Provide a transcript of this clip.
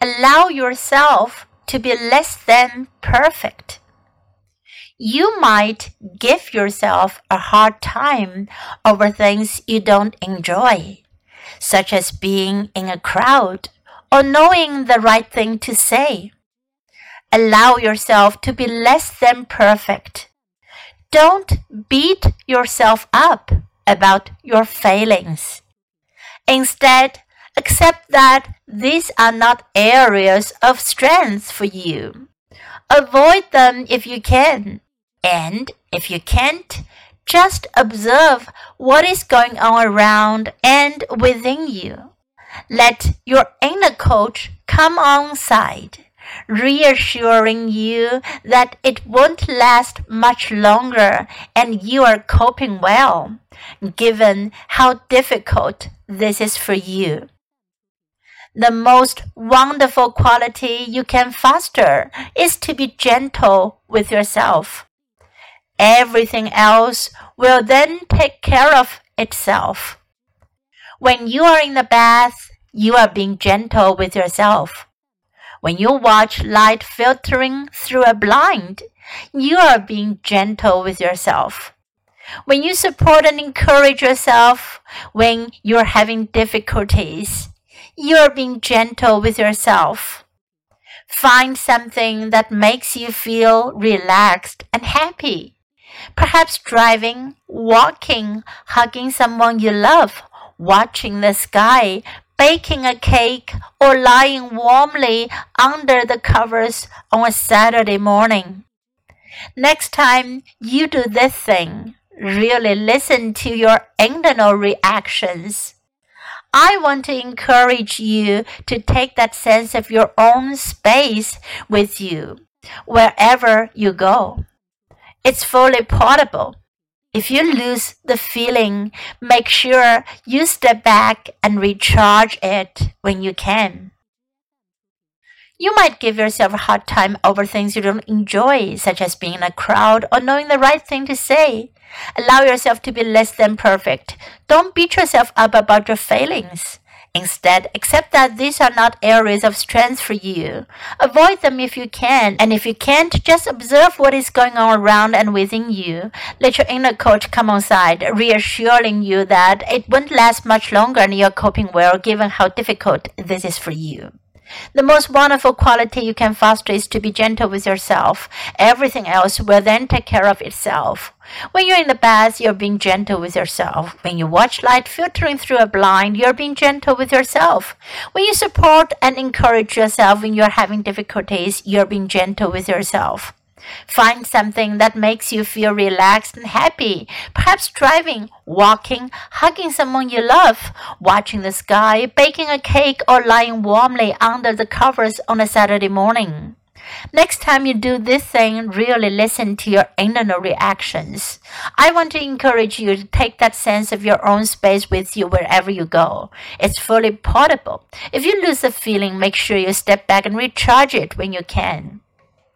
allow yourself to be less than perfect. You might give yourself a hard time over things you don't enjoy, such as being in a crowd or knowing the right thing to say. Allow yourself to be less than perfect. Don't beat yourself up about your failings. Instead, accept that these are not areas of strength for you. Avoid them if you can and if you can't, just observe what is going on around and within you. Let your inner coach come on side, reassuring you that it won't last much longer and you are coping well, given how difficult this is for you. The most wonderful quality you can foster is to be gentle with yourself. Everything else will then take care of itself. When you are in the bath, you are being gentle with yourself. When you watch light filtering through a blind, you are being gentle with yourself. When you support and encourage yourself when you're having difficulties, you are being gentle with yourself. Find something that makes you feel relaxed and happy. Perhaps driving, walking, hugging someone you love, watching the sky, baking a cake, or lying warmly under the covers on a Saturday morning. Next time you do this thing, really listen to your internal reactions. I want to encourage you to take that sense of your own space with you wherever you go. It's fully portable. If you lose the feeling, make sure you step back and recharge it when you can. You might give yourself a hard time over things you don't enjoy, such as being in a crowd or knowing the right thing to say. Allow yourself to be less than perfect. Don't beat yourself up about your failings. Instead, accept that these are not areas of strength for you. Avoid them if you can, and if you can't, just observe what is going on around and within you. Let your inner coach come on reassuring you that it won't last much longer and you're coping well given how difficult this is for you. The most wonderful quality you can foster is to be gentle with yourself. Everything else will then take care of itself. When you're in the bath, you're being gentle with yourself. When you watch light filtering through a blind, you're being gentle with yourself. When you support and encourage yourself when you're having difficulties, you're being gentle with yourself. Find something that makes you feel relaxed and happy. Perhaps driving, walking, hugging someone you love, watching the sky, baking a cake, or lying warmly under the covers on a Saturday morning. Next time you do this thing, really listen to your internal reactions. I want to encourage you to take that sense of your own space with you wherever you go. It's fully portable. If you lose the feeling, make sure you step back and recharge it when you can.